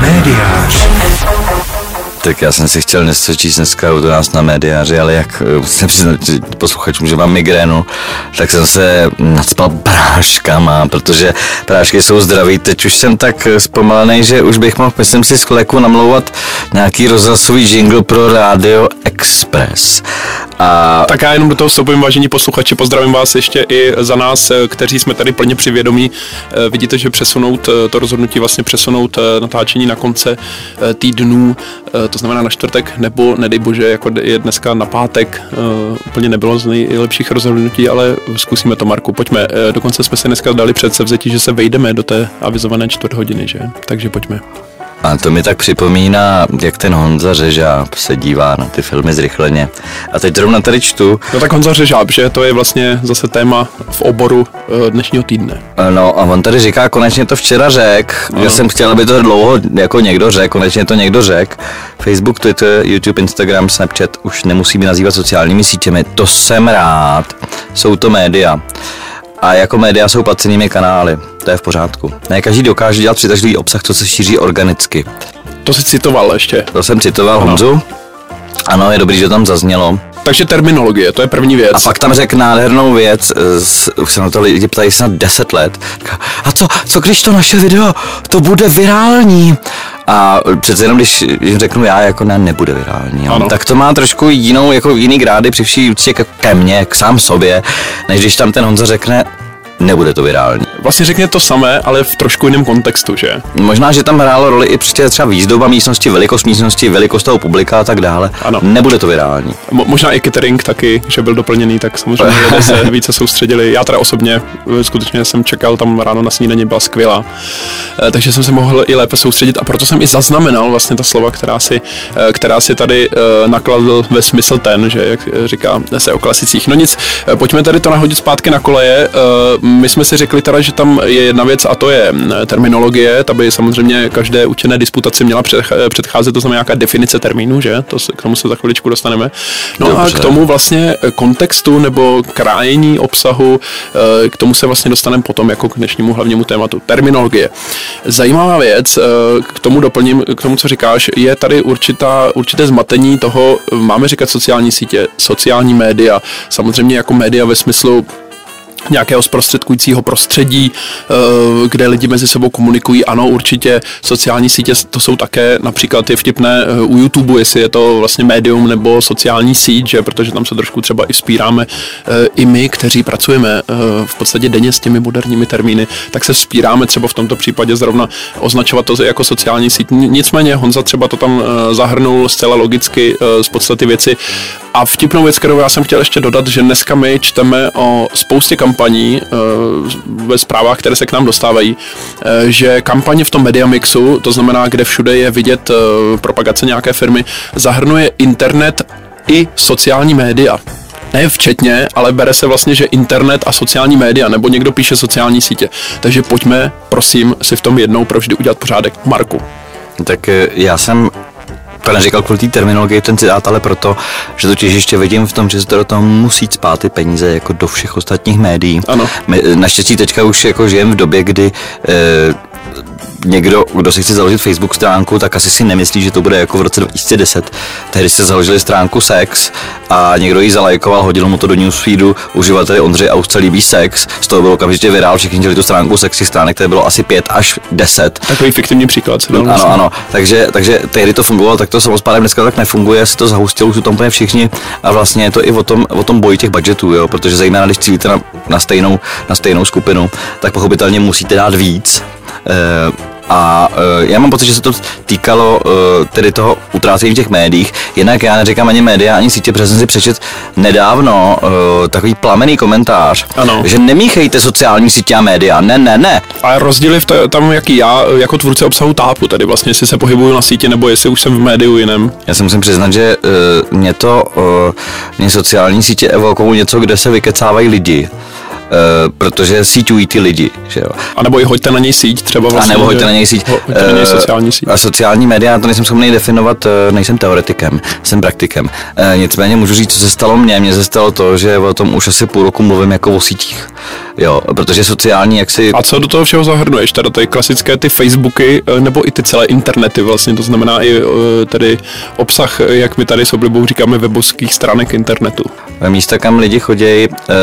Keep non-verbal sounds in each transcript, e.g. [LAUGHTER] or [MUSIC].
Médiář. Tak já jsem si chtěl něco číst dneska u nás na médiáři, ale jak eh, musím přiznat posluchačům, že mám migrénu, tak jsem se nadspal práškama, protože prášky jsou zdraví. Teď už jsem tak eh, zpomalený, že už bych mohl, myslím si, z kleku namlouvat nějaký rozhlasový jingle pro Radio Express. A... Tak já jenom do toho vstupím, vážení posluchači, pozdravím vás ještě i za nás, eh, kteří jsme tady plně přivědomí. Vidíte, že přesunout to rozhodnutí, vlastně přesunout natáčení na konce týdnů, to znamená na čtvrtek, nebo nedej bože, jako je dneska na pátek, úplně nebylo z nejlepších rozhodnutí, ale zkusíme to, Marku, pojďme. Dokonce jsme se dneska dali předsevzetí, že se vejdeme do té avizované čtvrt hodiny, že? Takže pojďme. A to mi tak připomíná, jak ten Honza Řežáb se dívá na ty filmy zrychleně. A teď zrovna tady čtu. No tak Honza Řežáb, že to je vlastně zase téma v oboru eh, dnešního týdne. No a on tady říká, konečně to včera řek. Já jsem chtěl, aby to dlouho jako někdo řekl, konečně to někdo řek. Facebook, Twitter, YouTube, Instagram, Snapchat už nemusí být nazývat sociálními sítěmi. To jsem rád. Jsou to média a jako média jsou placenými kanály. To je v pořádku. Ne každý dokáže dělat přitažlivý obsah, co se šíří organicky. To si citoval ještě. To jsem citoval ano. Honzu. Ano, je dobrý, že tam zaznělo. Takže terminologie, to je první věc. A pak tam řekl nádhernou věc, už se na to lidi ptají snad 10 let. A co, co když to naše video, to bude virální? A přece jenom, když řeknu já, jako ne, nebude virální, jo, tak to má trošku jinou, jako jiný grády při vší úctě ke mně, k sám sobě, než když tam ten Honza řekne, nebude to virální. Vlastně řekně to samé, ale v trošku jiném kontextu, že? Možná, že tam hrálo roli i prostě třeba výzdoba místnosti, velikost místnosti, velikost toho publika a tak dále. Ano. Nebude to virální. Mo- možná i catering taky, že byl doplněný, tak samozřejmě se [LAUGHS] více soustředili. Já teda osobně eh, skutečně jsem čekal tam ráno na snídaní, byla skvělá. E, takže jsem se mohl i lépe soustředit a proto jsem i zaznamenal vlastně ta slova, která si, e, která si tady e, nakladl ve smysl ten, že jak říká se o klasicích. No nic, pojďme tady to nahodit zpátky na koleje. My jsme si řekli teda, že tam je jedna věc a to je terminologie, ta by samozřejmě každé učené disputaci měla předcházet, to znamená nějaká definice termínu, že? To se, k tomu se za chviličku dostaneme. No Dobře. a k tomu vlastně kontextu nebo krájení obsahu, eh, k tomu se vlastně dostaneme potom jako k dnešnímu hlavnímu tématu. Terminologie. Zajímavá věc, eh, k tomu doplním, k tomu, co říkáš, je tady určitá, určité zmatení toho, máme říkat sociální sítě, sociální média, samozřejmě jako média ve smyslu nějakého zprostředkujícího prostředí, eh, kde lidi mezi sebou komunikují. Ano, určitě sociální sítě to jsou také například je vtipné eh, u YouTube, jestli je to vlastně médium nebo sociální síť, že? protože tam se trošku třeba i spíráme eh, i my, kteří pracujeme v podstatě denně s těmi moderními termíny, tak se spíráme třeba v tomto případě zrovna označovat to jako sociální síť. Nicméně Honza třeba to tam zahrnul zcela logicky z podstaty věci. A vtipnou věc, kterou já jsem chtěl ještě dodat, že dneska my čteme o spoustě kampaní eh, ve zprávách, které se k nám dostávají, eh, že kampaně v tom media mixu, to znamená, kde všude je vidět eh, propagace nějaké firmy, zahrnuje internet i sociální média ne včetně, ale bere se vlastně, že internet a sociální média, nebo někdo píše sociální sítě. Takže pojďme, prosím, si v tom jednou provždy udělat pořádek. Marku. Tak já jsem to neříkal kvůli té terminologii ten citát, ale proto, že totiž ještě vidím v tom, že se to do toho musí spát ty peníze jako do všech ostatních médií. Ano. My naštěstí teďka už jako žijeme v době, kdy e, někdo, kdo si chce založit Facebook stránku, tak asi si nemyslí, že to bude jako v roce 2010. Tehdy jste založili stránku Sex a někdo ji zalajkoval, hodil mu to do newsfeedu, uživateli Ondřej a už se líbí sex. Z toho bylo okamžitě virál, všichni chtěli tu stránku sex, těch stránek, které bylo asi 5 až 10. Takový fiktivní příklad. No, ano, ano. Takže, takže tehdy to fungovalo, tak to samozpádem dneska tak nefunguje, se to zahustilo, už jsou tam úplně všichni a vlastně je to i o tom, o tom boji těch budgetů, jo? protože zejména když cílíte na, na, stejnou, na stejnou skupinu, tak pochopitelně musíte dát víc. E, a uh, já mám pocit, že se to týkalo uh, tedy toho utrácení v těch médiích. Jinak já neříkám ani média, ani sítě, protože jsem si přečet nedávno uh, takový plamený komentář, ano. že nemíchejte sociální sítě a média. Ne, ne, ne. A rozdíly v t- tam, jaký já jako tvůrce obsahu tápu, tedy vlastně, jestli se pohybuju na síti nebo jestli už jsem v médiu jiném. Já si musím přiznat, že uh, mě to, uh, mě sociální sítě evokují něco, kde se vykecávají lidi. Uh, protože síťují ty lidi. Že jo. A nebo i hoďte na něj síť třeba vlastně. A nebo hoďte na něj síť. Hoďte na něj sociální síť. A sociální média, to nejsem schopný definovat, uh, nejsem teoretikem, jsem praktikem. Uh, nicméně můžu říct, co se stalo mně. Mně se stalo to, že o tom už asi půl roku mluvím jako o sítích. Jo, protože sociální, jak si... A co do toho všeho zahrnuješ? Teda ty klasické ty Facebooky, eh, nebo i ty celé internety vlastně, to znamená i eh, tedy obsah, jak my tady s oblibou říkáme, webovských stránek internetu. Místa, kam lidi chodí... Uh,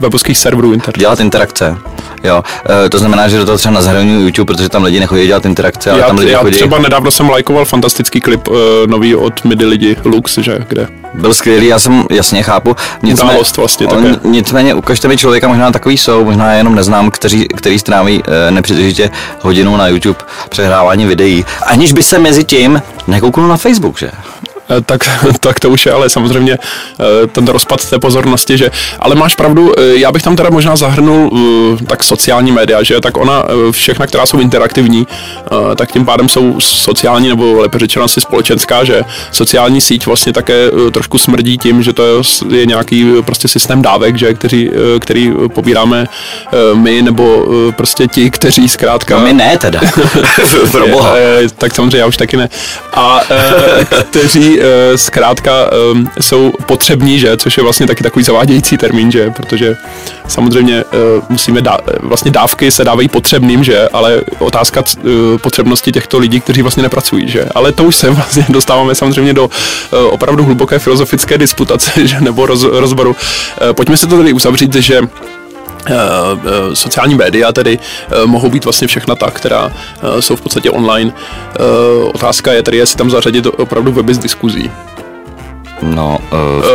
webovských serverů internetu. Dělat interakce. Jo, uh, to znamená, že do toho třeba nazhrnuju YouTube, protože tam lidi nechodí dělat interakce, ale já, tam lidi já chodí... třeba nedávno jsem lajkoval fantastický klip uh, nový od Midi lidi Lux, že kde byl skvělý, já jsem jasně chápu. Nicméně, Událost vlastně také. Nicméně ukažte mi člověka, možná takový jsou, možná jenom neznám, kteří, který stráví e, nepřetržitě hodinu na YouTube přehrávání videí, aniž by se mezi tím nekouknul na Facebook, že? Eh, tak, [LAUGHS] tak to už je ale samozřejmě eh, ten rozpad té pozornosti, že, ale máš pravdu, eh, já bych tam teda možná zahrnul tak sociální média, že tak ona všechna, která jsou interaktivní, tak tím pádem jsou sociální nebo lépe řečeno asi společenská, že sociální síť vlastně také trošku smrdí tím, že to je nějaký prostě systém dávek, že, který, který pobíráme my nebo prostě ti, kteří zkrátka... No my ne teda, [LAUGHS] [LAUGHS] pro boha. tak samozřejmě já už taky ne. A kteří uh, zkrátka um, jsou potřební, že, což je vlastně taky takový zavádějící termín, že, protože samozřejmě uh, musíme dá, vlastně dávky se dávají potřebným, že, ale otázka uh, potřebnosti těchto lidí, kteří vlastně nepracují, že, ale to už se vlastně [LAUGHS] dostáváme samozřejmě do opravdu hluboké filozofické disputace, [LAUGHS] že, nebo roz, rozboru. Pojďme se to tedy uzavřít, že sociální média tedy mohou být vlastně všechna ta, která jsou v podstatě online. Otázka je tedy, jestli tam zařadit opravdu weby z diskuzí. No,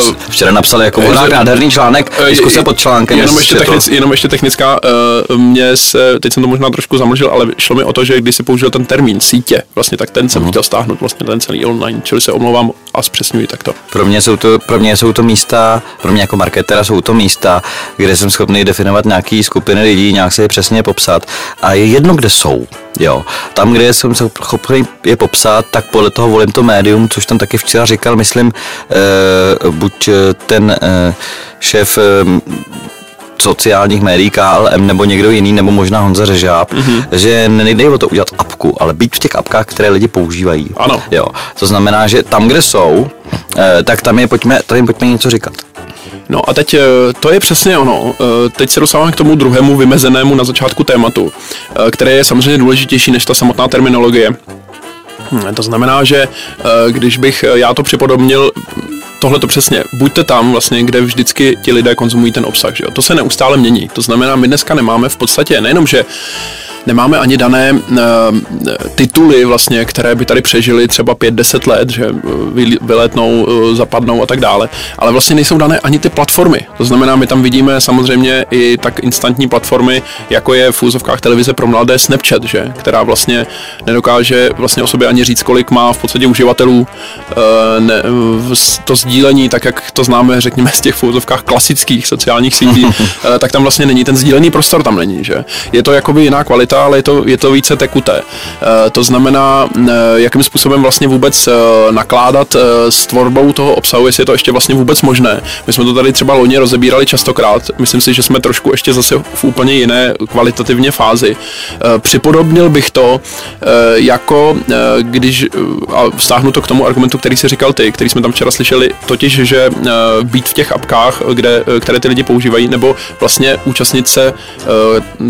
uh, včera napsali jako uh, nádherný článek, diskuse pod článkem. Jenom ještě, technic, to... jenom ještě technická, uh, mě se, teď jsem to možná trošku zamlžil, ale šlo mi o to, že když si použil ten termín sítě, vlastně tak ten jsem uh-huh. chtěl stáhnout vlastně ten celý online, čili se omlouvám a zpřesňuji takto. Pro mě jsou to, pro mě jsou to místa, pro mě jako marketera jsou to místa, kde jsem schopný definovat nějaký skupiny lidí, nějak se je přesně popsat a je jedno, kde jsou. Jo, tam, kde jsem schopný je popsat, tak podle toho volím to médium, což tam taky včera říkal, myslím, eh, buď ten eh, šéf eh, sociálních médií KLM nebo někdo jiný, nebo možná Honza Řežáb, mm-hmm. že nejde o to udělat apku, ale být v těch apkách, které lidi používají. Ano. Jo. To znamená, že tam, kde jsou, eh, tak tam je pojďme, tam je pojďme něco říkat. No a teď eh, to je přesně ono. Eh, teď se dostáváme k tomu druhému vymezenému na začátku tématu, které je samozřejmě důležitější než ta samotná terminologie. Hm, to znamená, že když bych já to připodobnil tohle to přesně, buďte tam vlastně, kde vždycky ti lidé konzumují ten obsah, že jo? To se neustále mění. To znamená, my dneska nemáme v podstatě nejenom, že nemáme ani dané uh, tituly vlastně, které by tady přežily třeba 5-10 let, že eh, vyletnou, uh, zapadnou a tak dále, ale vlastně nejsou dané ani ty platformy. To znamená, my tam vidíme samozřejmě i tak instantní platformy, jako je v úzovkách televize pro mladé Snapchat, že? která vlastně nedokáže vlastně o sobě ani říct, kolik má v podstatě uživatelů. Uh, ne, to sdílení, tak jak to známe, řekněme, z těch v úzovkách klasických sociálních sítí, uh, [LAUGHS] tak tam vlastně není ten sdílený prostor, tam není. Že? Je to jakoby jiná kvalita ale je to, je to více tekuté. Eh, to znamená, eh, jakým způsobem vlastně vůbec eh, nakládat s tvorbou toho obsahu, jestli je to ještě vlastně vůbec možné. My jsme to tady třeba loni rozebírali častokrát, myslím si, že jsme trošku ještě zase v úplně jiné kvalitativně fázi. Připodobnil bych to jako, když, a vztáhnu to k tomu argumentu, který si říkal ty, který jsme tam včera slyšeli, totiž, že být v těch apkách, kde, které ty lidi používají, nebo vlastně účastnit se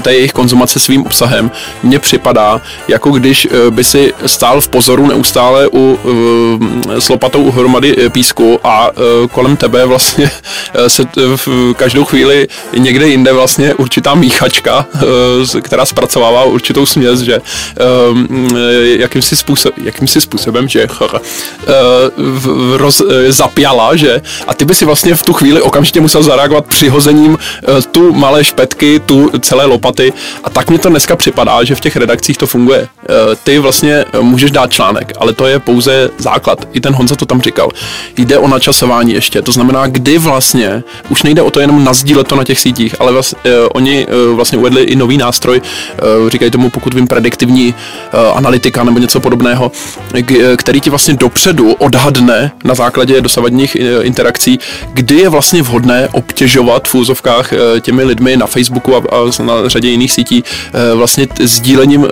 té jejich konzumace svým obsahem, mně připadá, jako když eh, by si stál v pozoru neustále u, s lopatou u hromady eh, písku a kolem tebe vlastně se v každou chvíli někde jinde vlastně určitá míchačka, která zpracovává určitou směs, že jakýmsi, způsob, jakýmsi způsobem, že roz, zapjala, že a ty by si vlastně v tu chvíli okamžitě musel zareagovat přihozením tu malé špetky, tu celé lopaty a tak mě to dneska připadá, že v těch redakcích to funguje. Eh, ty vlastně můžeš dát článek, ale to je pouze základ. I ten Honza to tam říkal. Jde o načasování ještě. To znamená, kdy vlastně, už nejde o to jenom nazdílet to na těch sítích, ale vlastně, eh, oni eh, vlastně uvedli i nový nástroj, eh, říkají tomu, pokud vím, prediktivní eh, analytika nebo něco podobného, který ti vlastně dopředu odhadne na základě dosavadních eh, interakcí, kdy je vlastně vhodné obtěžovat v úzovkách eh, těmi lidmi na Facebooku a, a na řadě jiných sítí eh, vlastně sdílením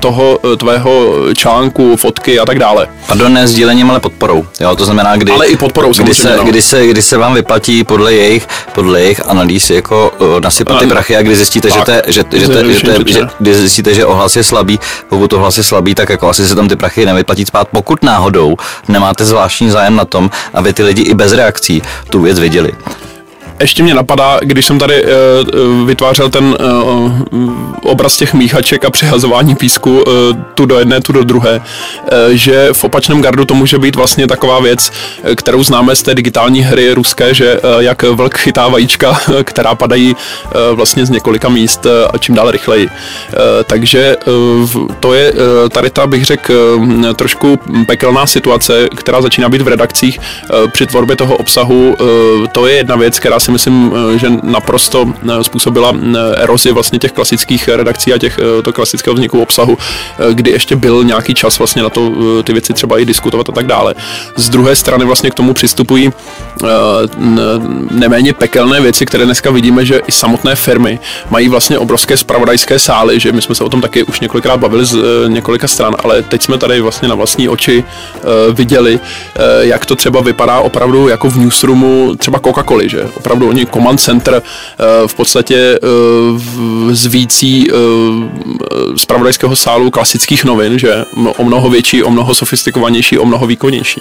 toho tvého článku, fotky a tak dále. Pardon, ne sdílením, ale podporou. Jo, to znamená, kdy, ale i podporou kdy se, no. kdy, se, kdy se vám vyplatí podle jejich, podle jejich analýz jako nasypat ty prachy a kdy zjistíte, tak, že, te, že, že, te, že, te, že, kdy zjistíte, že ohlas je slabý, pokud ohlas je slabý, tak jako asi se tam ty prachy nevyplatí spát, pokud náhodou nemáte zvláštní zájem na tom, aby ty lidi i bez reakcí tu věc viděli ještě mě napadá, když jsem tady uh, vytvářel ten uh, obraz těch míchaček a přihazování písku tu do jedné, tu do druhé, uh, že v opačném gardu to může být vlastně taková věc, kterou známe z té digitální hry ruské, že jak vlk chytá vajíčka, [LAUGHS] která padají vlastně z několika míst a čím dál rychleji. Takže to je tady ta, bych řekl, trošku pekelná situace, která začíná být v redakcích při tvorbě toho obsahu. To je jedna věc, která si myslím, eh, že naprosto eh, způsobila eh, erozi vlastně těch klasických redakcí a těch, to klasického vzniku obsahu, kdy ještě byl nějaký čas vlastně na to ty věci třeba i diskutovat a tak dále. Z druhé strany vlastně k tomu přistupují neméně pekelné věci, které dneska vidíme, že i samotné firmy mají vlastně obrovské spravodajské sály, že my jsme se o tom taky už několikrát bavili z několika stran, ale teď jsme tady vlastně na vlastní oči viděli, jak to třeba vypadá opravdu jako v newsroomu třeba Coca-Coly, že opravdu opravdu oni command center eh, v podstatě eh, z vící eh, sálu klasických novin, že o mnoho větší, o mnoho sofistikovanější, o mnoho výkonnější.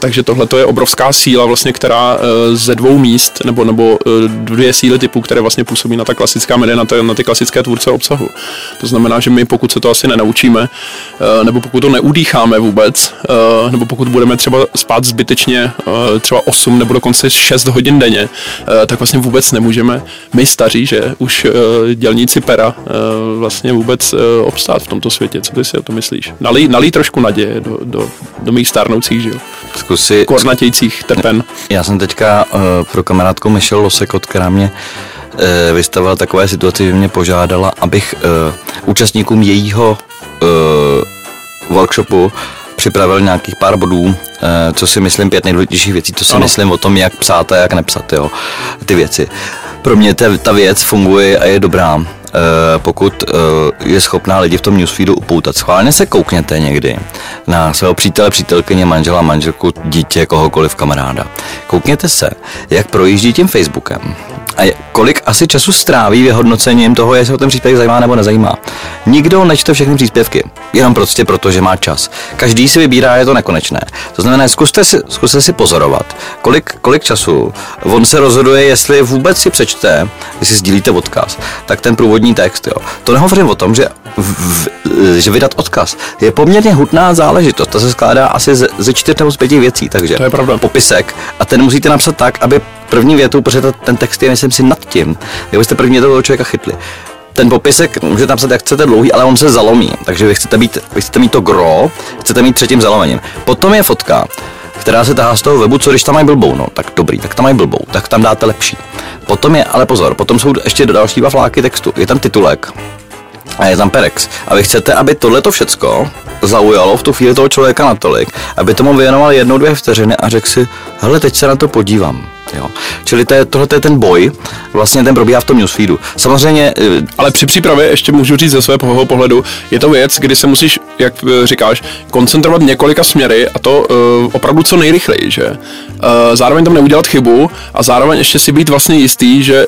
Takže tohle je obrovská síla, vlastně, která ze dvou míst, nebo, nebo dvě síly typu, které vlastně působí na ta klasická média, na, na ty klasické tvůrce obsahu. To znamená, že my pokud se to asi nenaučíme, nebo pokud to neudýcháme vůbec, nebo pokud budeme třeba spát zbytečně třeba 8 nebo dokonce 6 hodin denně, tak vlastně vůbec nemůžeme my staří, že už eh, dělníci pera eh, vlastně vůbec obstát v tomto světě. Co ty si o to myslíš? Nalí, nalí trošku naděje do, do, do mých stárnoucích žil. Zkusy... Kornatějících trpen. Já jsem teďka pro kamarádku Michelle Losekot, která mě vystavila takové situaci, že mě požádala, abych účastníkům jejího uh, workshopu připravil nějakých pár bodů, eh, co si myslím pět nejdůležitějších věcí, co si ano. myslím o tom, jak psát a jak nepsat, jo, ty věci. Pro mě ta, ta věc funguje a je dobrá, eh, pokud eh, je schopná lidi v tom newsfeedu upoutat. Schválně se koukněte někdy na svého přítele, přítelkyně, manžela, manželku, dítě, kohokoliv, kamaráda. Koukněte se, jak projíždí tím Facebookem a kolik asi času stráví vyhodnocením toho, jestli ho ten příspěvek zajímá nebo nezajímá. Nikdo nečte všechny příspěvky, jenom prostě proto, že má čas. Každý si vybírá, je to nekonečné. To znamená, zkuste si, zkuste si pozorovat, kolik, kolik času on se rozhoduje, jestli vůbec si přečte, si sdílíte odkaz, tak ten průvodní text. Jo. To nehovořím o tom, že, v, že vydat odkaz je poměrně hutná záležitost. To se skládá asi ze, ze čtyř nebo z pěti věcí, takže to je pravda. popisek a ten musíte napsat tak, aby první větu, protože ten text je, myslím si, nad tím, byste první větu toho člověka chytli ten popisek můžete napsat, jak chcete dlouhý, ale on se zalomí. Takže vy chcete, být, vy chcete mít to gro, chcete mít třetím zalomením. Potom je fotka, která se tahá z toho webu, co když tam mají blbou, no tak dobrý, tak tam mají blbou, tak tam dáte lepší. Potom je, ale pozor, potom jsou ještě další dva fláky textu. Je tam titulek a je tam perex. A vy chcete, aby tohleto všecko zaujalo v tu chvíli toho člověka natolik, aby tomu věnoval jednou, dvě vteřiny a řekl si, hele, teď se na to podívám. Jo. Čili to je, tohle je ten boj, vlastně ten probíhá v tom newsfeedu. Samozřejmě... Eh, Ale při přípravě ještě můžu říct ze svého pohledu, je to věc, kdy se musíš, jak eh, říkáš, koncentrovat několika směry a to uh, opravdu co nejrychleji, že? Uh, zároveň tam neudělat chybu a zároveň ještě si být vlastně jistý, že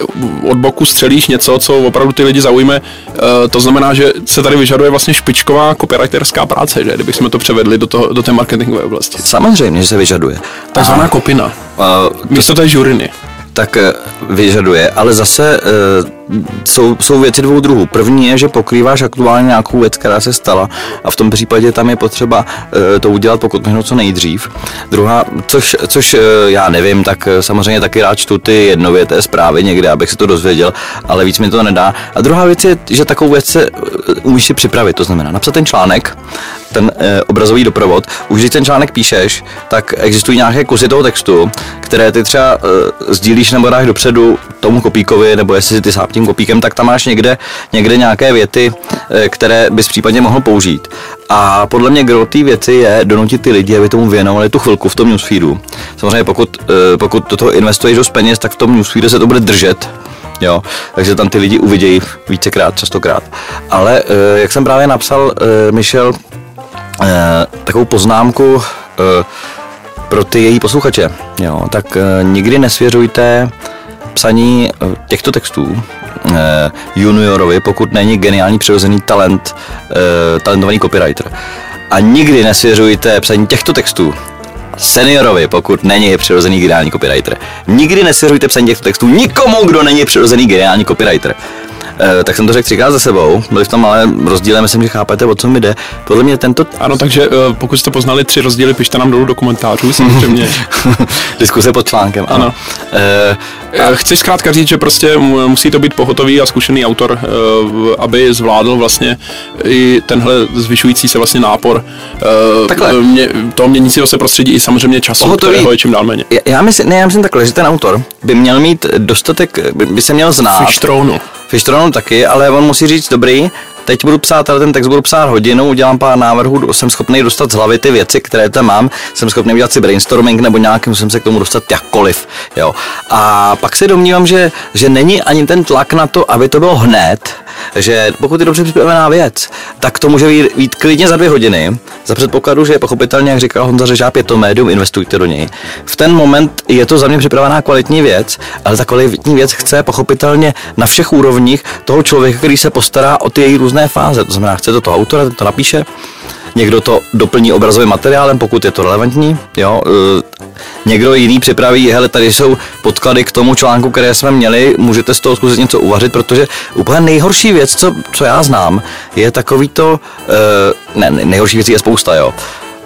od boku střelíš něco, co opravdu ty lidi zaujme. Uh, to znamená, že se tady vyžaduje vlastně špičková copywriterská práce, že? Kdybychom to převedli do, toho, do té marketingové oblasti. Samozřejmě, že se vyžaduje. Takzvaná kopina. Místo té žuriny. tak eh, vyžaduje, ale zase uh, jsou, jsou věci dvou druhů. První je, že pokrýváš aktuálně nějakou věc, která se stala a v tom případě tam je potřeba uh, to udělat pokud možno co nejdřív. Druhá, což, což uh, já nevím, tak samozřejmě taky rád čtu ty jednověté zprávy někde, abych se to dozvěděl, ale víc mi to nedá. A druhá věc je, že takovou věc se umíš si připravit, to znamená napsat ten článek, ten e, obrazový doprovod. Už když ten článek píšeš, tak existují nějaké kusy toho textu, které ty třeba e, sdílíš nebo dáš dopředu tomu kopíkovi, nebo jestli ty sám tím kopíkem, tak tam máš někde, někde nějaké věty, e, které bys případně mohl použít. A podle mě gro té věci je donutit ty lidi, aby tomu věnovali tu chvilku v tom newsfeedu. Samozřejmě pokud, e, pokud do toho investuješ dost peněz, tak v tom newsfeedu se to bude držet jo, takže tam ty lidi uvidějí vícekrát, častokrát. Ale eh, jak jsem právě napsal, eh, Michel, eh, takovou poznámku pro ty její posluchače, jo, tak nikdy nesvěřujte psaní těchto textů juniorovi, pokud není geniální přirozený talent, talentovaný copywriter. A nikdy nesvěřujte psaní těchto textů seniorovi, pokud není přirozený geniální copywriter. Nikdy nesvěřujte psaní těchto textů nikomu, kdo není přirozený geniální copywriter. E, tak jsem to řekl třikrát za sebou, byli v tom ale rozdíle, myslím, že chápete, o co mi jde. Podle mě tento... Ano, takže e, pokud jste poznali tři rozdíly, pište nám dolů do komentářů, samozřejmě. [LAUGHS] Diskuse pod článkem, ano. ano. E, a... Chci zkrátka říct, že prostě musí to být pohotový a zkušený autor, aby zvládl vlastně i tenhle zvyšující se vlastně nápor. Takhle. Mě, to měnící se prostředí i samozřejmě času, pohotový. kterého je čím dál méně. Já, já myslím, ne, já myslím takhle, že ten autor by měl mít dostatek, by, by se měl znát. Fištronu taky, ale on musí říct, dobrý, teď budu psát, ale ten text budu psát hodinu, udělám pár návrhů, jsem schopný dostat z hlavy ty věci, které tam mám, jsem schopný udělat si brainstorming nebo nějakým jsem se k tomu dostat jakkoliv. Jo. A pak se domnívám, že, že není ani ten tlak na to, aby to bylo hned, že pokud je dobře připravená věc, tak to může být, být klidně za dvě hodiny, za předpokladu, že je pochopitelně, jak říkal Honza Řežáb, je to médium, investujte do něj. V ten moment je to za mě připravená kvalitní věc, ale ta kvalitní věc chce pochopitelně na všech úrovních toho člověka, který se postará o ty její různé fáze. To znamená, chce to toho autora, ten to napíše, někdo to doplní obrazovým materiálem, pokud je to relevantní, jo, e, někdo jiný připraví, hele, tady jsou podklady k tomu článku, které jsme měli, můžete z toho zkusit něco uvařit, protože úplně nejhorší věc, co, co já znám, je takový to, e, ne, nejhorší věcí je spousta, jo,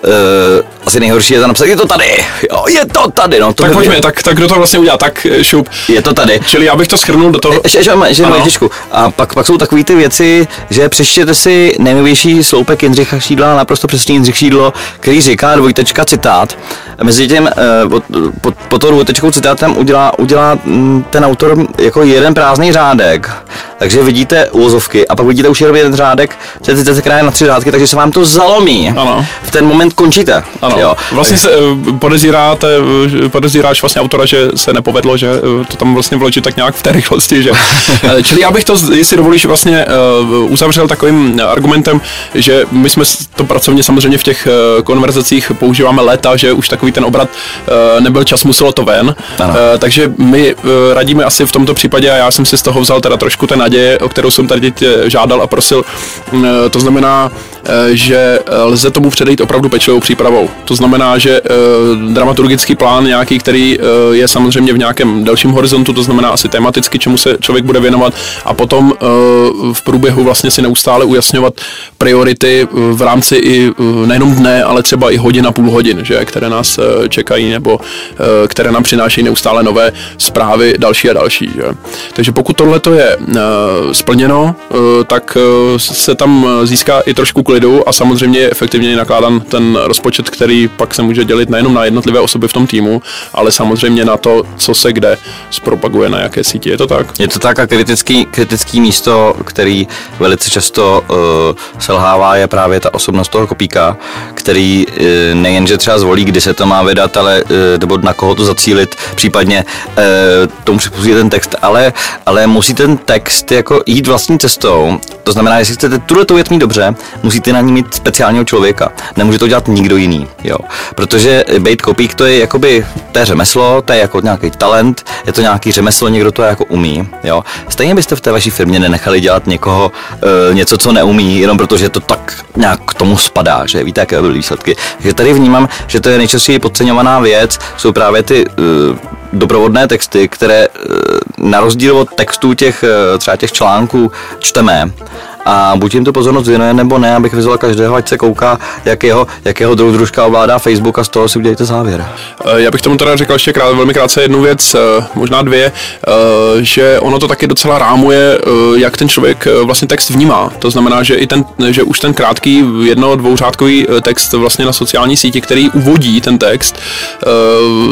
uh, asi nejhorší je to napsat, je to tady, jo, je to tady, no. To tak pojďme, tak, tak kdo to vlastně udělá, tak eh, šup. Je to tady. Čili já bych to schrnul do toho. Ještě, ještě, ještě ještě A pak, pak jsou takové ty věci, že přečtěte si nejnovější sloupek Jindřicha Šídla, naprosto přesně Jindřich Šídlo, který říká dvojtečka citát. Mezi tím uh, pod, pod, pod to dvojtečkou citátem udělá, udělá mm, ten autor jako jeden prázdný řádek. Takže vidíte úvozovky a pak vidíte už jenom jeden řádek, citace, která je na tři řádky, takže se vám to zalomí. Ano. V ten moment končíte. Ano. Jo. Vlastně se eh, podezíráte, eh, podezíráš vlastně autora, že se nepovedlo, že eh, to tam vlastně vložit tak nějak v té rychlosti, že. [LAUGHS] Čili já bych to, jestli dovolíš, vlastně uzavřel takovým argumentem, že my jsme to pracovně samozřejmě v těch konverzacích používáme léta, že už takový ten obrat nebyl čas, muselo to ven. Ano. Takže my radíme asi v tomto případě, a já jsem si z toho vzal teda trošku ten naděje, o kterou jsem tady žádal a prosil. To znamená, že lze tomu předejít opravdu pečlivou přípravou. To znamená, že uh, dramaturgický plán nějaký, který uh, je samozřejmě v nějakém delším horizontu, to znamená asi tematicky, čemu se člověk bude věnovat a potom uh, v průběhu vlastně si neustále ujasňovat priority v rámci i nejenom dne, ale třeba i hodin a půl hodin, že, které nás čekají nebo uh, které nám přinášejí neustále nové zprávy další a další. Že. Takže pokud tohle to je uh, splněno, uh, tak uh, se tam získá i trošku klidu a samozřejmě je efektivně nakládan ten rozpočet, který pak se může dělit nejenom na jednotlivé osoby v tom týmu, ale samozřejmě na to, co se kde zpropaguje na jaké síti. Je to tak? Je to tak a kritický, kritický místo, který velice často uh, selhává, je právě ta osobnost toho kopíka, který uh, nejenže třeba zvolí, kdy se to má vydat, ale uh, nebo na koho to zacílit, případně uh, tomu připustí ten text, ale, ale musí ten text jako jít vlastní cestou. To znamená, jestli chcete tuhle věc mít dobře, musíte na ní mít speciálního člověka. Nemůže to dělat nikdo jiný, jo. Protože být kopík to je jakoby, to řemeslo, to je jako nějaký talent, je to nějaký řemeslo, někdo to jako umí, jo. Stejně byste v té vaší firmě nenechali dělat někoho e, něco, co neumí, jenom protože to tak nějak k tomu spadá, že víte, jaké byly výsledky. Takže tady vnímám, že to je nejčastěji podceňovaná věc, jsou právě ty e, doprovodné texty, které e, na rozdíl od textů těch třeba těch článků čteme a buď jim to pozornost věnuje nebo ne, abych vyzval každého, ať se kouká, jakého, jakého druh družka ovládá Facebook a z toho si udělejte závěr. Eh, já bych tomu teda řekl ještě krát, velmi krátce jednu věc, eh, možná dvě, eh, že ono to taky docela rámuje, jak ten člověk vlastně text vnímá. To znamená, že i ten, že už ten krátký jedno, dvouřádkový text vlastně na sociální síti, který uvodí ten text,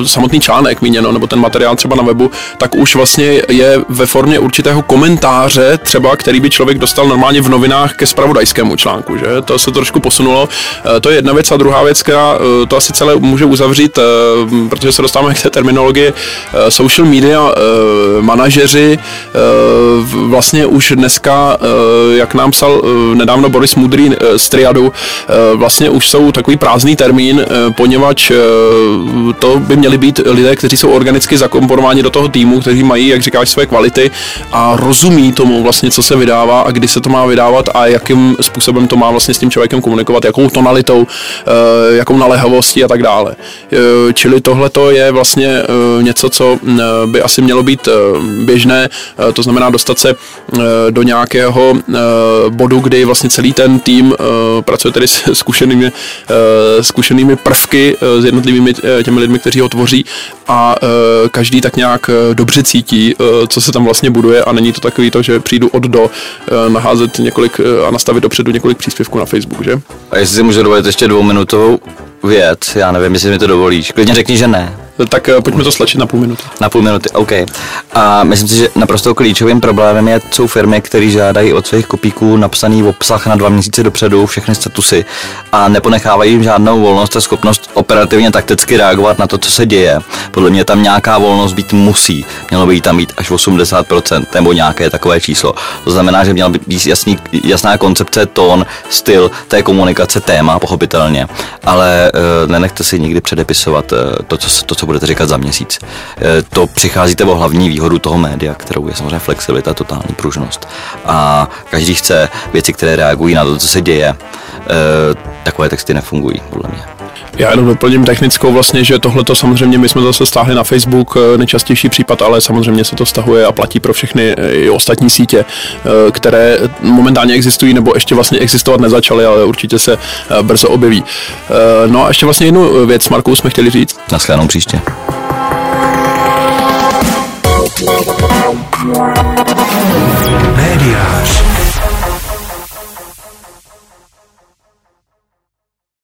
samotný článek míněno, nebo ten materiál třeba na webu, tak už vlastně je ve formě určitého komentáře, třeba který by člověk dostal normálně v novinách ke spravodajskému článku, že? To se trošku posunulo. To je jedna věc a druhá věc, která to asi celé může uzavřít, protože se dostáváme k té terminologii social media manažeři vlastně už dneska, jak nám psal nedávno Boris Mudrý z Triadu, vlastně už jsou takový prázdný termín, poněvadž to by měli být lidé, kteří jsou organicky zakomponováni do toho týmu, kteří mají, jak říkáš, své kvality a rozumí tomu vlastně, co se vydává a kdy se to má vydávat a jakým způsobem to má vlastně s tím člověkem komunikovat, jakou tonalitou, eh, jakou naléhavostí a tak dále. Eh, čili tohle to je vlastně eh, něco, co by asi mělo být běžné, to znamená dostat se do nějakého bodu, kdy vlastně celý ten tým pracuje tedy s [LAUGHS] zkušenými, zkušenými prvky s jednotlivými těmi lidmi, kteří ho tvoří a každý tak nějak dobře cítí, co se tam vlastně buduje a není to takový to, že přijdu od do naházet několik a nastavit dopředu několik příspěvků na Facebook, že? A jestli si můžu dovolit ještě dvouminutovou věc, já nevím, jestli mi to dovolíš. Klidně řekni, že ne. Tak eh, pojďme to stlačit na půl minuty. Na půl minuty, OK. A myslím si, že naprosto klíčovým problémem je, jsou firmy, které žádají od svých kopíků napsaný obsah na dva měsíce dopředu, všechny statusy a neponechávají jim žádnou volnost a schopnost operativně takticky reagovat na to, co se děje. Podle mě tam nějaká volnost být musí. Mělo by tam být až 80% nebo nějaké takové číslo. To znamená, že měla by být jasný, jasná koncepce, tón, styl té komunikace, téma, pochopitelně. Ale e, nenechte si nikdy předepisovat e, to, co, to, co co budete říkat za měsíc. Eh, to přicházíte o hlavní výhodu toho média, kterou je samozřejmě flexibilita, totální pružnost. A každý chce věci, které reagují na to, co se děje. Eh, takové texty nefungují, podle mě. Já jenom doplním technickou vlastně, že tohle to samozřejmě my jsme zase stáhli na Facebook, eh, nejčastější případ, ale samozřejmě se to stahuje a platí pro všechny i ostatní sítě, které momentálně existují nebo ještě vlastně existovat nezačaly, ale určitě se brzo objeví. No a ještě vlastně jednu věc, Marku, jsme chtěli říct. Naschledanou příště. Médiář.